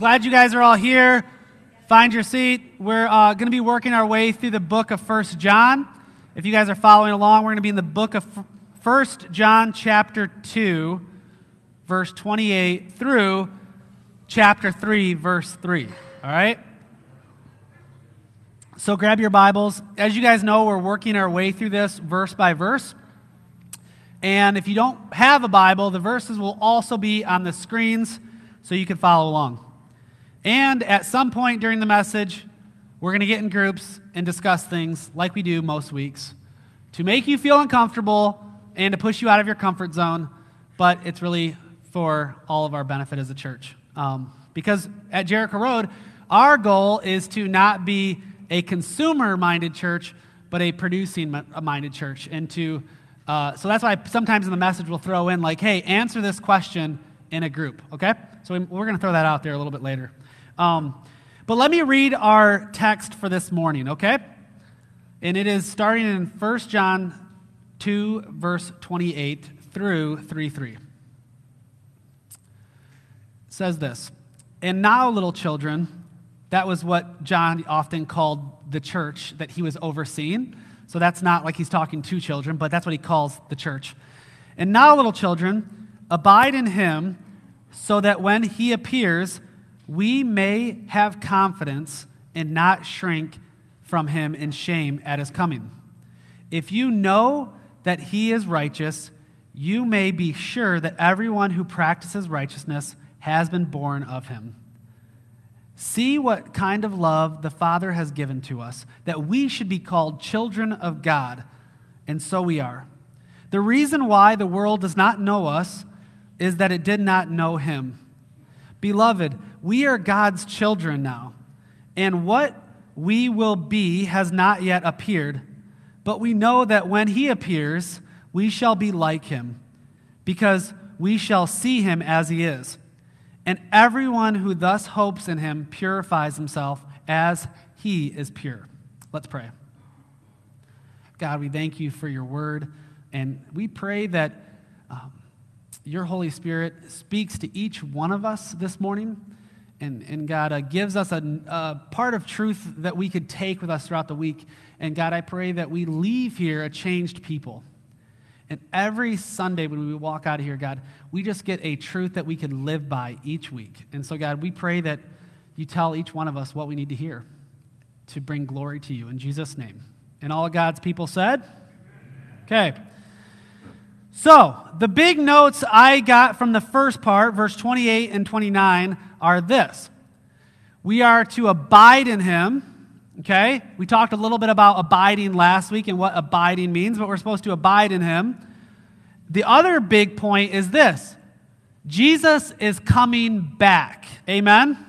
Glad you guys are all here. Find your seat. We're uh, going to be working our way through the book of First John. If you guys are following along, we're going to be in the book of First John, chapter 2, verse 28, through chapter 3, verse 3. All right? So grab your Bibles. As you guys know, we're working our way through this verse by verse. And if you don't have a Bible, the verses will also be on the screens so you can follow along. And at some point during the message, we're going to get in groups and discuss things like we do most weeks to make you feel uncomfortable and to push you out of your comfort zone, but it's really for all of our benefit as a church. Um, because at Jericho Road, our goal is to not be a consumer minded church, but a producing minded church, and to uh, so that's why sometimes in the message we'll throw in, like, hey, answer this question in a group, okay? So we're going to throw that out there a little bit later. Um, but let me read our text for this morning, okay? And it is starting in 1 John 2, verse 28 through 3 3. It says this And now, little children, that was what John often called the church that he was overseeing. So that's not like he's talking to children, but that's what he calls the church. And now, little children, abide in him, so that when he appears, we may have confidence and not shrink from him in shame at his coming. If you know that he is righteous, you may be sure that everyone who practices righteousness has been born of him. See what kind of love the Father has given to us, that we should be called children of God, and so we are. The reason why the world does not know us is that it did not know Him. Beloved, we are God's children now, and what we will be has not yet appeared, but we know that when He appears, we shall be like Him, because we shall see Him as He is. And everyone who thus hopes in him purifies himself as he is pure. Let's pray. God, we thank you for your word, and we pray that um, your Holy Spirit speaks to each one of us this morning. And, and God uh, gives us a, a part of truth that we could take with us throughout the week. And God, I pray that we leave here a changed people. And every Sunday when we walk out of here, God, we just get a truth that we can live by each week. And so, God, we pray that you tell each one of us what we need to hear to bring glory to you in Jesus' name. And all God's people said? Okay. So, the big notes I got from the first part, verse 28 and 29, are this We are to abide in him. Okay? We talked a little bit about abiding last week and what abiding means, but we're supposed to abide in him. The other big point is this Jesus is coming back. Amen?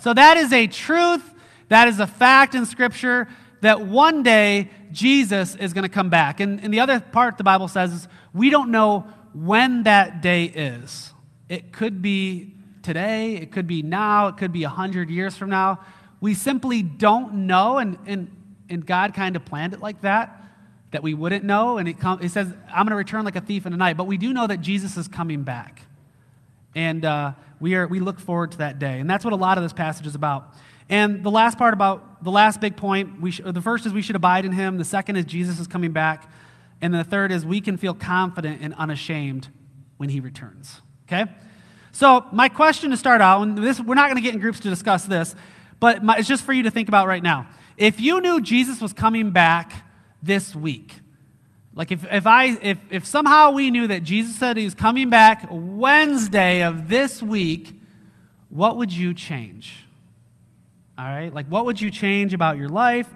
So that is a truth, that is a fact in Scripture that one day Jesus is going to come back. And, and the other part the Bible says is we don't know when that day is. It could be today, it could be now, it could be 100 years from now. We simply don't know, and, and, and God kind of planned it like that, that we wouldn't know. And it, com- it says, I'm going to return like a thief in the night. But we do know that Jesus is coming back. And uh, we, are, we look forward to that day. And that's what a lot of this passage is about. And the last part about the last big point, we sh- the first is we should abide in him. The second is Jesus is coming back. And the third is we can feel confident and unashamed when he returns. Okay? So, my question to start out, and this, we're not going to get in groups to discuss this, but my, it's just for you to think about right now. If you knew Jesus was coming back this week, like if, if I if, if somehow we knew that Jesus said he was coming back Wednesday of this week, what would you change? All right? Like what would you change about your life?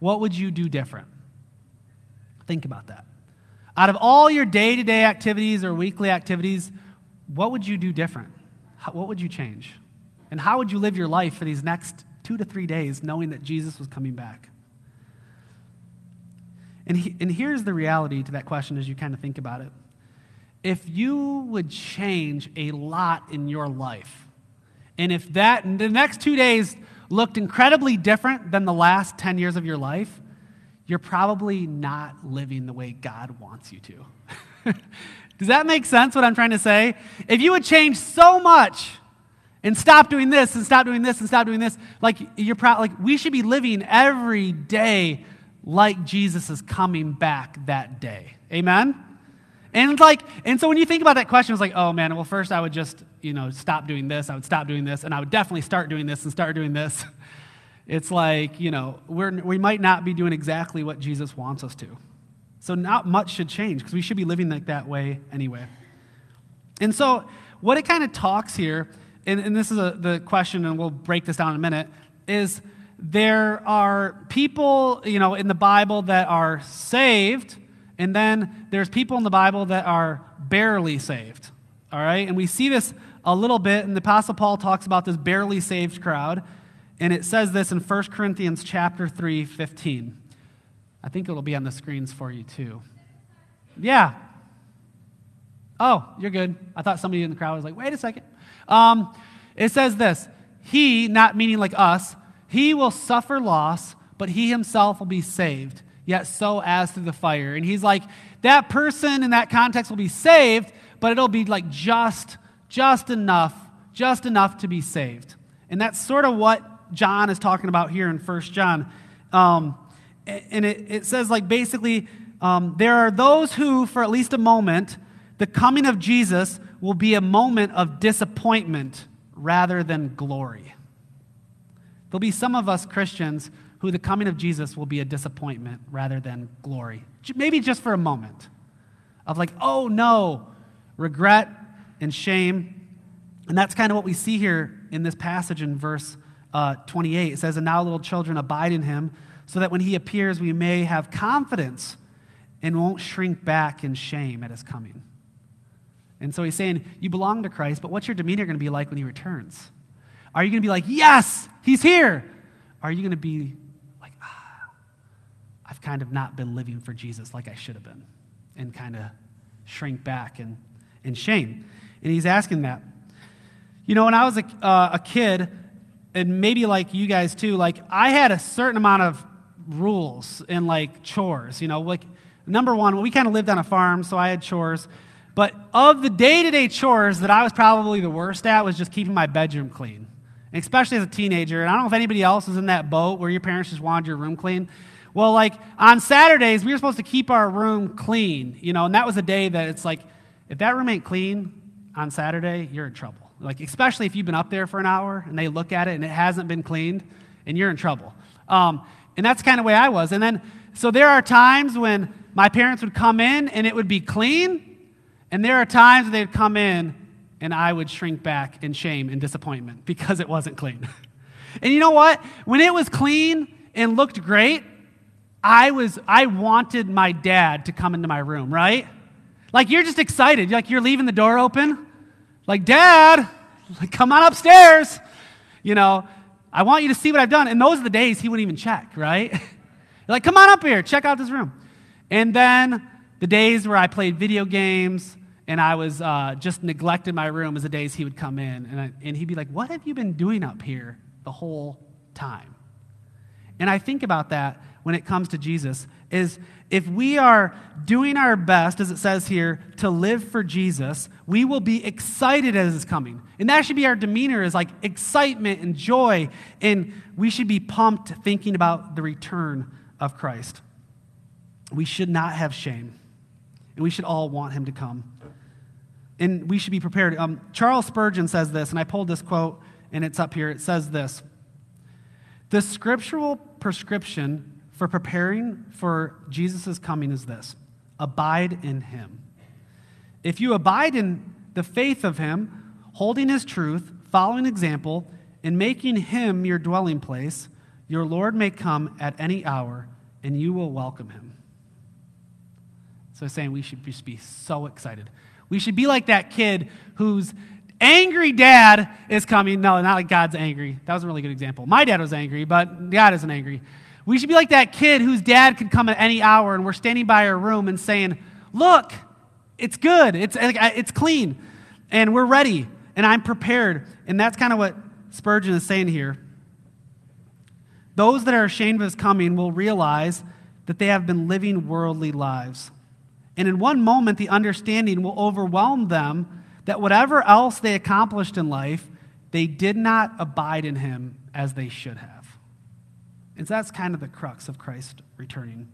What would you do different? Think about that. Out of all your day to day activities or weekly activities, what would you do different? What would you change? And how would you live your life for these next two to three days knowing that Jesus was coming back. And, he, and here's the reality to that question as you kind of think about it. If you would change a lot in your life, and if that, the next two days looked incredibly different than the last 10 years of your life, you're probably not living the way God wants you to. Does that make sense what I'm trying to say? If you would change so much and stop doing this and stop doing this and stop doing this. Like you're proud, like we should be living every day like Jesus is coming back that day. Amen? And like, and so when you think about that question, it's like, oh man, well, first I would just, you know, stop doing this, I would stop doing this, and I would definitely start doing this and start doing this. It's like, you know, we're, we might not be doing exactly what Jesus wants us to. So not much should change because we should be living like that way anyway. And so what it kind of talks here, and, and this is a, the question, and we'll break this down in a minute, is there are people, you know, in the Bible that are saved, and then there's people in the Bible that are barely saved. All right? And we see this a little bit, and the Apostle Paul talks about this barely saved crowd. And it says this in 1 Corinthians chapter 3, 15. I think it'll be on the screens for you too. Yeah. Oh, you're good. I thought somebody in the crowd was like, wait a second. Um, it says this He, not meaning like us, he will suffer loss, but he himself will be saved, yet so as through the fire. And he's like, that person in that context will be saved, but it'll be like just, just enough, just enough to be saved. And that's sort of what John is talking about here in First John. Um, and it, it, says, like, basically, um, there are those who, for at least a moment, the coming of Jesus will be a moment of disappointment rather than glory. There'll be some of us Christians who the coming of Jesus will be a disappointment rather than glory. Maybe just for a moment of like, oh no, regret and shame. And that's kind of what we see here in this passage in verse uh, 28. It says, And now, little children, abide in him, so that when he appears, we may have confidence and won't shrink back in shame at his coming. And so he's saying, You belong to Christ, but what's your demeanor going to be like when he returns? Are you going to be like, Yes, he's here? Are you going to be like, Ah, I've kind of not been living for Jesus like I should have been, and kind of shrink back in, in shame? And he's asking that. You know, when I was a, uh, a kid, and maybe like you guys too, like I had a certain amount of rules and like chores, you know, like number one, we kind of lived on a farm, so I had chores. But of the day to day chores that I was probably the worst at was just keeping my bedroom clean, and especially as a teenager. And I don't know if anybody else is in that boat where your parents just wanted your room clean. Well, like on Saturdays, we were supposed to keep our room clean, you know, and that was a day that it's like, if that room ain't clean on Saturday, you're in trouble. Like, especially if you've been up there for an hour and they look at it and it hasn't been cleaned, and you're in trouble. Um, and that's kind of way I was. And then, so there are times when my parents would come in and it would be clean, and there are times they'd come in and I would shrink back in shame and disappointment because it wasn't clean. and you know what? When it was clean and looked great, I was I wanted my dad to come into my room, right? Like you're just excited. Like you're leaving the door open like, Dad, like, come on upstairs. You know, I want you to see what I've done. And those are the days he wouldn't even check, right? like, come on up here, check out this room. And then the days where I played video games and I was uh, just neglected my room was the days he would come in and, I, and he'd be like, What have you been doing up here the whole time? And I think about that when it comes to Jesus is if we are doing our best, as it says here, to live for Jesus, we will be excited as it's coming. And that should be our demeanor is like excitement and joy. And we should be pumped thinking about the return of Christ. We should not have shame. And we should all want him to come. And we should be prepared. Um, Charles Spurgeon says this, and I pulled this quote, and it's up here. It says this The scriptural prescription for preparing for Jesus' coming is this abide in him. If you abide in the faith of him, holding his truth, following example, and making him your dwelling place, your Lord may come at any hour and you will welcome him. So, saying we should just be so excited. We should be like that kid whose angry dad is coming. No, not like God's angry. That was a really good example. My dad was angry, but God isn't angry. We should be like that kid whose dad could come at any hour and we're standing by our room and saying, Look, it's good, it's, it's clean, and we're ready, and I'm prepared. And that's kind of what Spurgeon is saying here. Those that are ashamed of his coming will realize that they have been living worldly lives. And in one moment, the understanding will overwhelm them that whatever else they accomplished in life they did not abide in him as they should have. And so that's kind of the crux of Christ returning.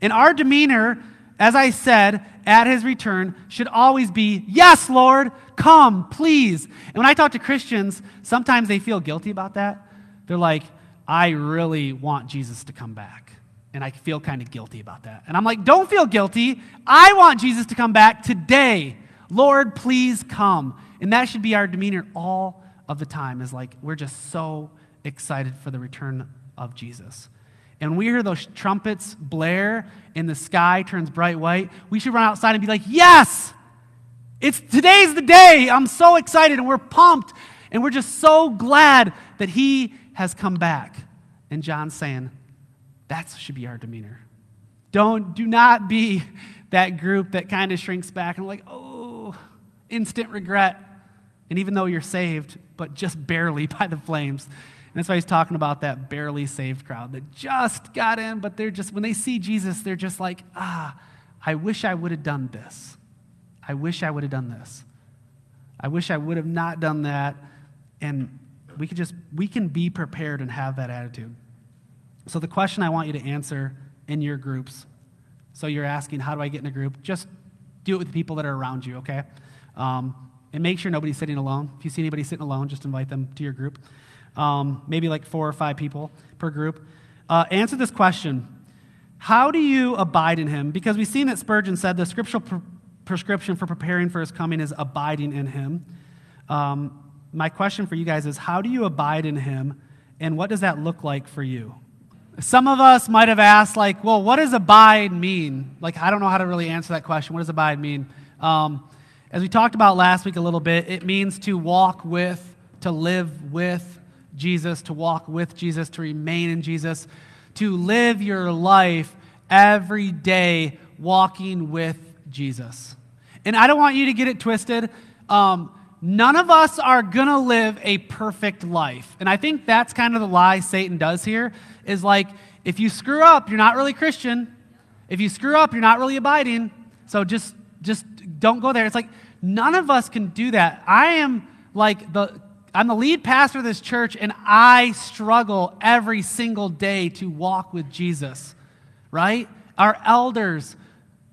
And our demeanor, as I said, at his return should always be, Yes, Lord, come, please. And when I talk to Christians, sometimes they feel guilty about that. They're like, I really want Jesus to come back. And I feel kind of guilty about that. And I'm like, Don't feel guilty. I want Jesus to come back today. Lord, please come. And that should be our demeanor all of the time, is like, we're just so excited for the return of Jesus. And we hear those trumpets blare and the sky turns bright white, we should run outside and be like, Yes! It's today's the day. I'm so excited and we're pumped and we're just so glad that he has come back. And John's saying, that should be our demeanor. Don't do not be that group that kind of shrinks back and like, oh, instant regret. And even though you're saved, but just barely by the flames, and that's why he's talking about that barely saved crowd that just got in, but they're just, when they see Jesus, they're just like, ah, I wish I would have done this. I wish I would have done this. I wish I would have not done that. And we could just, we can be prepared and have that attitude. So the question I want you to answer in your groups, so you're asking, how do I get in a group? Just do it with the people that are around you, okay? Um, and make sure nobody's sitting alone. If you see anybody sitting alone, just invite them to your group um, maybe like four or five people per group. Uh, answer this question How do you abide in him? Because we've seen that Spurgeon said the scriptural pr- prescription for preparing for his coming is abiding in him. Um, my question for you guys is How do you abide in him, and what does that look like for you? Some of us might have asked, like, well, what does abide mean? Like, I don't know how to really answer that question. What does abide mean? Um, as we talked about last week a little bit, it means to walk with, to live with, Jesus, to walk with Jesus, to remain in Jesus, to live your life every day walking with Jesus. And I don't want you to get it twisted. Um, none of us are going to live a perfect life. And I think that's kind of the lie Satan does here is like, if you screw up, you're not really Christian. If you screw up, you're not really abiding. So just, just don't go there. It's like, none of us can do that. I am like the I'm the lead pastor of this church, and I struggle every single day to walk with Jesus, right? Our elders,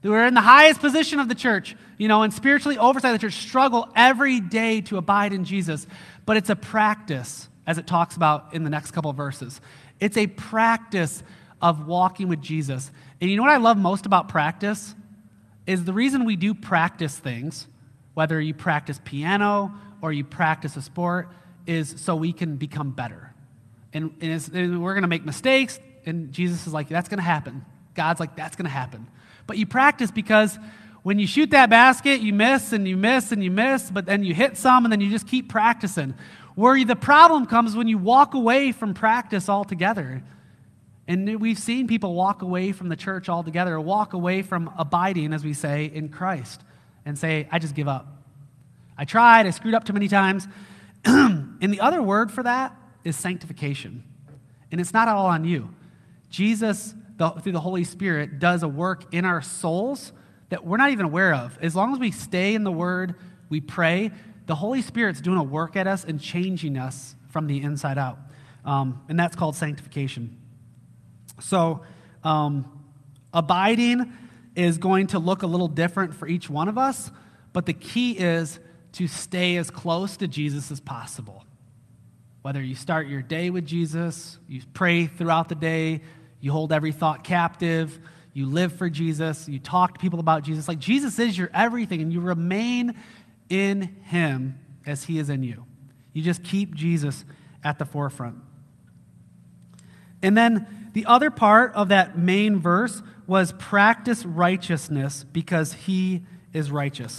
who are in the highest position of the church, you know, and spiritually oversight of the church, struggle every day to abide in Jesus. But it's a practice, as it talks about in the next couple verses. It's a practice of walking with Jesus. And you know what I love most about practice? Is the reason we do practice things, whether you practice piano or you practice a sport is so we can become better. And, and, and we're going to make mistakes, and Jesus is like, that's going to happen. God's like, that's going to happen. But you practice because when you shoot that basket, you miss and you miss and you miss, but then you hit some and then you just keep practicing. Where the problem comes when you walk away from practice altogether. And we've seen people walk away from the church altogether, walk away from abiding, as we say, in Christ, and say, I just give up. I tried, I screwed up too many times. and the other word for that is sanctification. And it's not all on you. Jesus, the, through the Holy Spirit, does a work in our souls that we're not even aware of. As long as we stay in the Word, we pray, the Holy Spirit's doing a work at us and changing us from the inside out. Um, and that's called sanctification. So, um, abiding is going to look a little different for each one of us, but the key is to stay as close to Jesus as possible. Whether you start your day with Jesus, you pray throughout the day, you hold every thought captive, you live for Jesus, you talk to people about Jesus. Like Jesus is your everything, and you remain in Him as He is in you. You just keep Jesus at the forefront. And then the other part of that main verse was practice righteousness because He is righteous.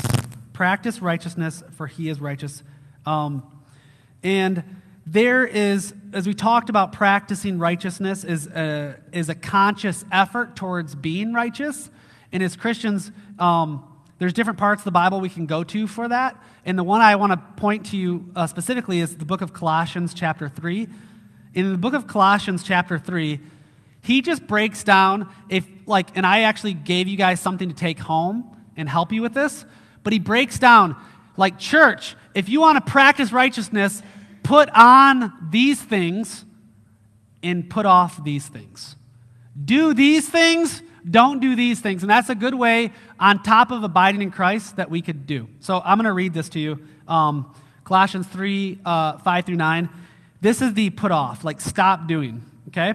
Practice righteousness, for he is righteous. Um, and there is, as we talked about, practicing righteousness is a, is a conscious effort towards being righteous. And as Christians, um, there's different parts of the Bible we can go to for that. And the one I want to point to you uh, specifically is the book of Colossians, chapter 3. In the book of Colossians, chapter 3, he just breaks down if, like, and I actually gave you guys something to take home and help you with this. But he breaks down like, church, if you want to practice righteousness, put on these things and put off these things. Do these things, don't do these things. And that's a good way on top of abiding in Christ that we could do. So I'm going to read this to you um, Colossians 3 uh, 5 through 9. This is the put off, like stop doing, okay?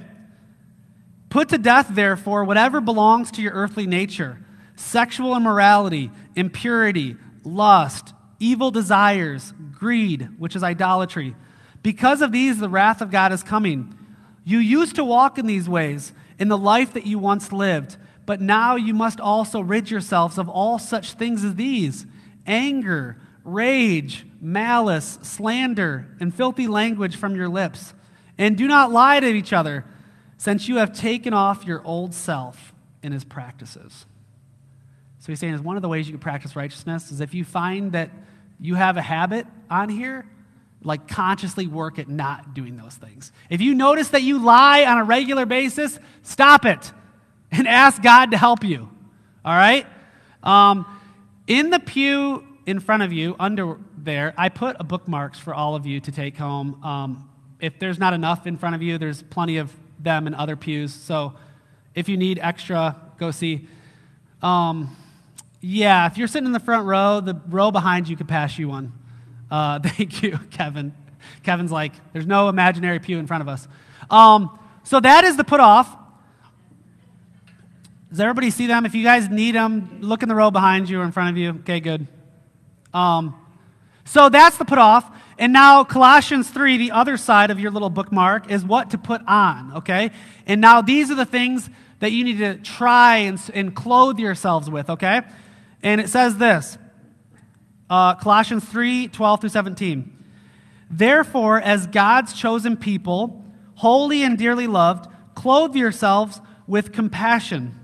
Put to death, therefore, whatever belongs to your earthly nature sexual immorality, impurity, lust, evil desires, greed, which is idolatry. Because of these, the wrath of God is coming. You used to walk in these ways in the life that you once lived, but now you must also rid yourselves of all such things as these anger, rage, malice, slander, and filthy language from your lips. And do not lie to each other, since you have taken off your old self in his practices. So he's saying is one of the ways you can practice righteousness is if you find that you have a habit on here, like consciously work at not doing those things. If you notice that you lie on a regular basis, stop it and ask God to help you. All right? Um, in the pew in front of you, under there, I put a bookmarks for all of you to take home. Um, if there's not enough in front of you, there's plenty of them in other pews. So if you need extra, go see. Um, yeah, if you're sitting in the front row, the row behind you could pass you one. Uh, thank you, Kevin. Kevin's like, there's no imaginary pew in front of us. Um, so that is the put off. Does everybody see them? If you guys need them, look in the row behind you or in front of you. Okay, good. Um, so that's the put off. And now, Colossians 3, the other side of your little bookmark, is what to put on, okay? And now these are the things that you need to try and, and clothe yourselves with, okay? And it says this uh, Colossians 3 12 through 17. Therefore, as God's chosen people, holy and dearly loved, clothe yourselves with compassion.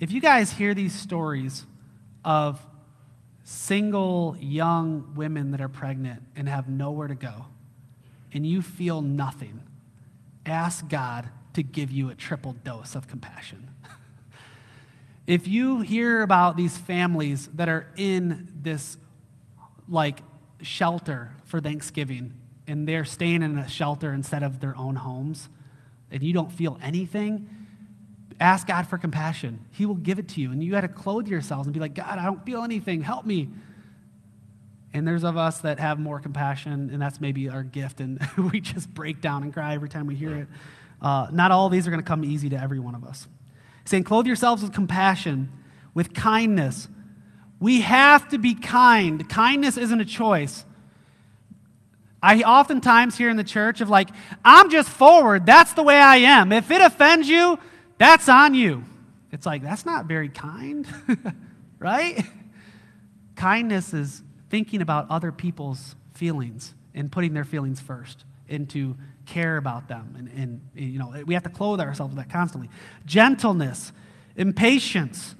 If you guys hear these stories of single young women that are pregnant and have nowhere to go, and you feel nothing, ask God to give you a triple dose of compassion. If you hear about these families that are in this like shelter for Thanksgiving and they're staying in a shelter instead of their own homes and you don't feel anything, ask God for compassion. He will give it to you. And you got to clothe yourselves and be like, God, I don't feel anything. Help me. And there's of us that have more compassion, and that's maybe our gift, and we just break down and cry every time we hear it. Uh, not all these are going to come easy to every one of us saying, Clothe yourselves with compassion, with kindness. We have to be kind. Kindness isn't a choice. I oftentimes hear in the church of like, I'm just forward. That's the way I am. If it offends you, that's on you. It's like, that's not very kind, right? Kindness is thinking about other people's feelings and putting their feelings first into care about them. And, and, you know, we have to clothe ourselves with that constantly. Gentleness, impatience,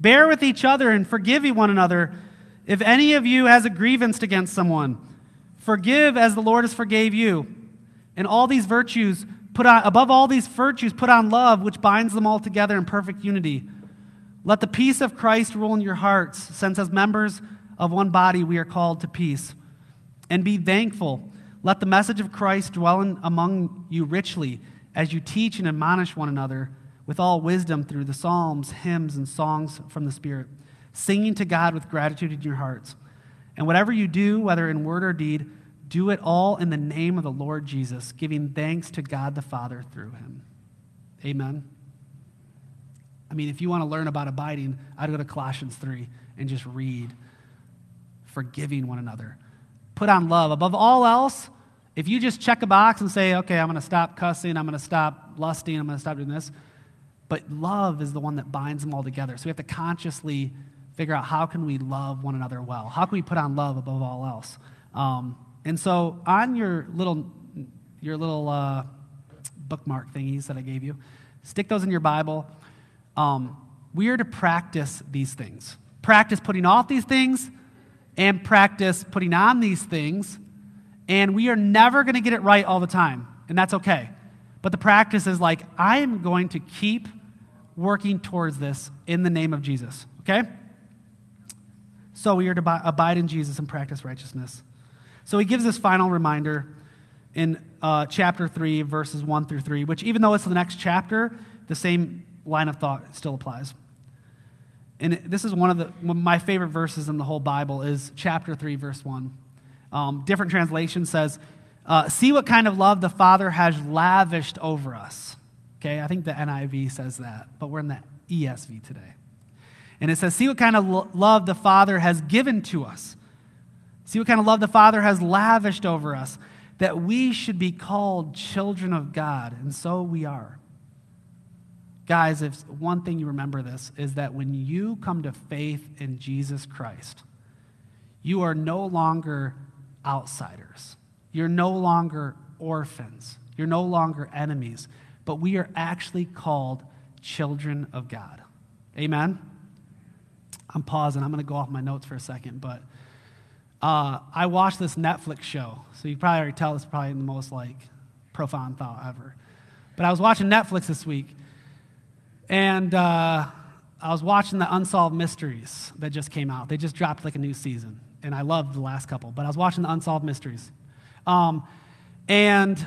bear with each other and forgive one another. If any of you has a grievance against someone, forgive as the Lord has forgave you. And all these virtues put on, above all these virtues, put on love, which binds them all together in perfect unity. Let the peace of Christ rule in your hearts, since as members of one body we are called to peace. And be thankful. Let the message of Christ dwell in, among you richly as you teach and admonish one another with all wisdom through the psalms, hymns, and songs from the Spirit, singing to God with gratitude in your hearts. And whatever you do, whether in word or deed, do it all in the name of the Lord Jesus, giving thanks to God the Father through him. Amen. I mean, if you want to learn about abiding, I'd go to Colossians 3 and just read forgiving one another put on love. Above all else, if you just check a box and say, okay, I'm going to stop cussing, I'm going to stop lusting, I'm going to stop doing this, but love is the one that binds them all together. So we have to consciously figure out how can we love one another well? How can we put on love above all else? Um, and so on your little, your little uh, bookmark thingies that I gave you, stick those in your Bible. Um, we are to practice these things. Practice putting off these things and practice putting on these things. And we are never going to get it right all the time, and that's okay. But the practice is like, I am going to keep working towards this in the name of Jesus, okay? So we are to abide in Jesus and practice righteousness. So he gives this final reminder in uh, chapter 3, verses 1 through 3, which, even though it's the next chapter, the same line of thought still applies. And this is one of the, one of my favorite verses in the whole Bible is chapter 3, verse 1. Um, different translation says, uh, See what kind of love the Father has lavished over us. Okay, I think the NIV says that, but we're in the ESV today. And it says, See what kind of lo- love the Father has given to us. See what kind of love the Father has lavished over us, that we should be called children of God, and so we are. Guys, if one thing you remember this is that when you come to faith in Jesus Christ, you are no longer outsiders. You're no longer orphans. You're no longer enemies, but we are actually called children of God. Amen? I'm pausing. I'm going to go off my notes for a second, but uh, I watched this Netflix show. So you probably already tell it's probably the most like profound thought ever. But I was watching Netflix this week, and uh, I was watching the Unsolved Mysteries that just came out. They just dropped like a new season, and I loved the last couple. But I was watching the Unsolved Mysteries, um, and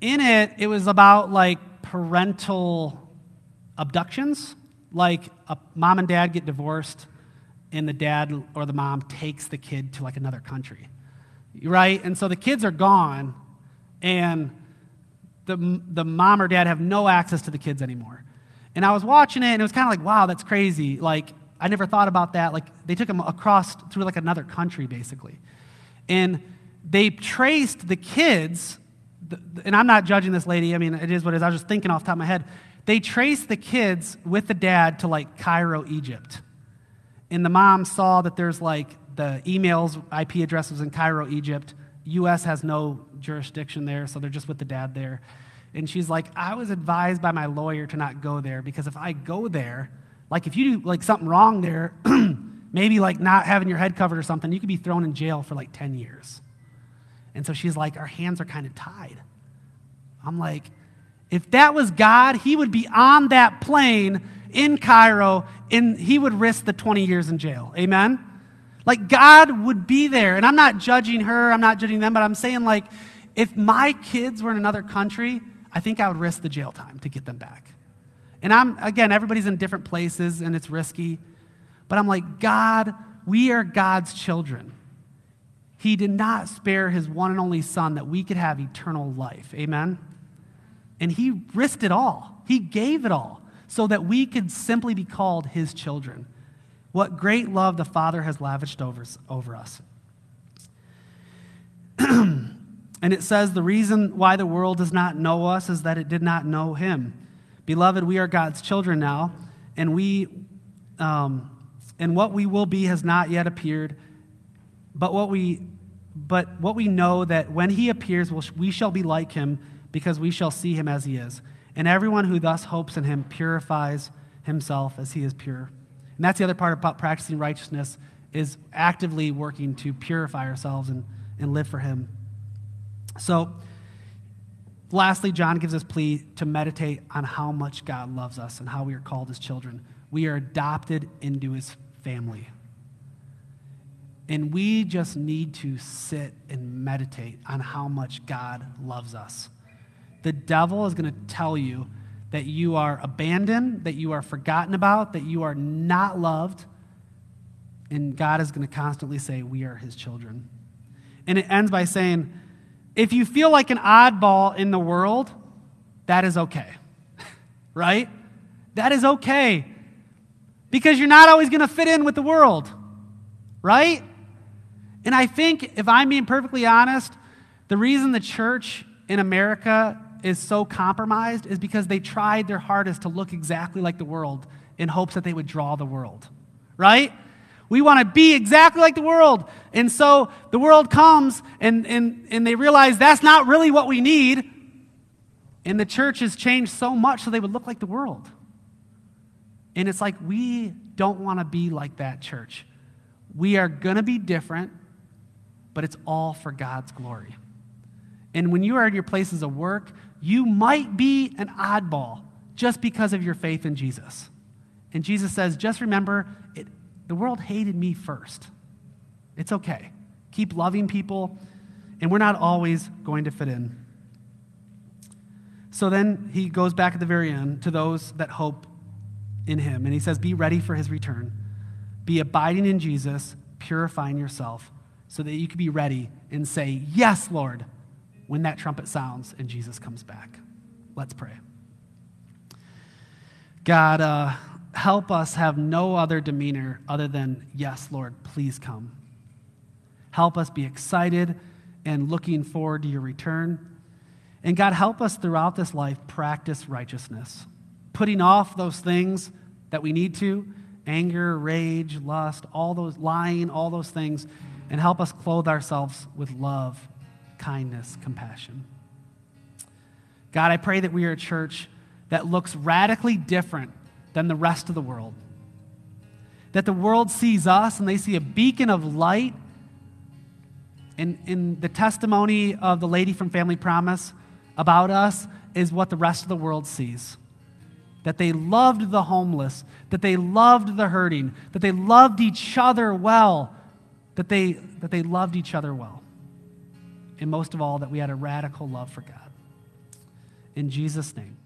in it, it was about like parental abductions. Like a mom and dad get divorced, and the dad or the mom takes the kid to like another country, right? And so the kids are gone, and the, the mom or dad have no access to the kids anymore. And I was watching it, and it was kind of like, wow, that's crazy. Like, I never thought about that. Like, they took them across through like another country, basically. And they traced the kids, and I'm not judging this lady, I mean, it is what it is. I was just thinking off the top of my head. They traced the kids with the dad to like Cairo, Egypt. And the mom saw that there's like the emails, IP addresses in Cairo, Egypt. US has no jurisdiction there, so they're just with the dad there. And she's like, I was advised by my lawyer to not go there because if I go there, like if you do like something wrong there, maybe like not having your head covered or something, you could be thrown in jail for like 10 years. And so she's like, our hands are kind of tied. I'm like, if that was God, he would be on that plane in Cairo and he would risk the 20 years in jail. Amen? Like God would be there. And I'm not judging her, I'm not judging them, but I'm saying, like, if my kids were in another country, I think I would risk the jail time to get them back. And I'm, again, everybody's in different places and it's risky. But I'm like, God, we are God's children. He did not spare his one and only son that we could have eternal life. Amen? And he risked it all, he gave it all so that we could simply be called his children. What great love the Father has lavished over, over us. and it says the reason why the world does not know us is that it did not know him. Beloved, we are God's children now, and we um, and what we will be has not yet appeared. But what we but what we know that when he appears, we shall be like him because we shall see him as he is. And everyone who thus hopes in him purifies himself as he is pure. And that's the other part about practicing righteousness is actively working to purify ourselves and, and live for him. So, lastly, John gives us plea to meditate on how much God loves us and how we are called as children. We are adopted into his family. And we just need to sit and meditate on how much God loves us the devil is going to tell you that you are abandoned, that you are forgotten about, that you are not loved. And God is going to constantly say, We are his children. And it ends by saying, If you feel like an oddball in the world, that is okay. right? That is okay. Because you're not always going to fit in with the world. Right? And I think, if I'm being perfectly honest, the reason the church in America is so compromised is because they tried their hardest to look exactly like the world in hopes that they would draw the world, right? We want to be exactly like the world. And so the world comes and, and, and they realize that's not really what we need. And the church has changed so much so they would look like the world. And it's like, we don't want to be like that church. We are going to be different, but it's all for God's glory. And when you are in your places of work, you might be an oddball just because of your faith in Jesus. And Jesus says, just remember, the world hated me first. It's okay. Keep loving people, and we're not always going to fit in. So then he goes back at the very end to those that hope in him, and he says, Be ready for his return. Be abiding in Jesus, purifying yourself, so that you can be ready and say, Yes, Lord, when that trumpet sounds and Jesus comes back. Let's pray. God, uh, help us have no other demeanor other than, Yes, Lord, please come. Help us be excited and looking forward to your return. And God, help us throughout this life practice righteousness, putting off those things that we need to anger, rage, lust, all those lying, all those things, and help us clothe ourselves with love, kindness, compassion. God, I pray that we are a church that looks radically different than the rest of the world. That the world sees us and they see a beacon of light. And in the testimony of the lady from Family Promise about us is what the rest of the world sees. That they loved the homeless, that they loved the hurting, that they loved each other well, that they, that they loved each other well. And most of all, that we had a radical love for God. In Jesus' name.